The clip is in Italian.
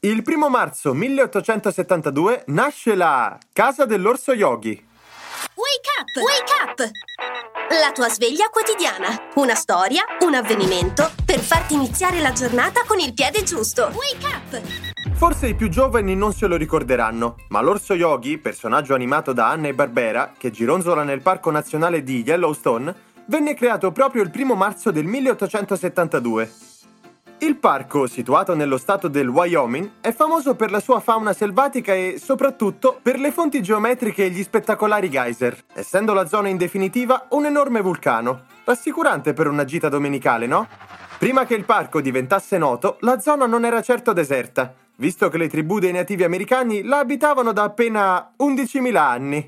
Il primo marzo 1872 nasce la Casa dell'Orso Yogi. Wake up! Wake up! La tua sveglia quotidiana. Una storia, un avvenimento per farti iniziare la giornata con il piede giusto. Wake up! Forse i più giovani non se lo ricorderanno, ma l'Orso Yogi, personaggio animato da Anna e Barbera, che gironzola nel Parco Nazionale di Yellowstone, venne creato proprio il primo marzo del 1872. Il parco, situato nello stato del Wyoming, è famoso per la sua fauna selvatica e, soprattutto, per le fonti geometriche e gli spettacolari geyser, essendo la zona in definitiva un enorme vulcano. Rassicurante per una gita domenicale, no? Prima che il parco diventasse noto, la zona non era certo deserta, visto che le tribù dei nativi americani la abitavano da appena 11.000 anni.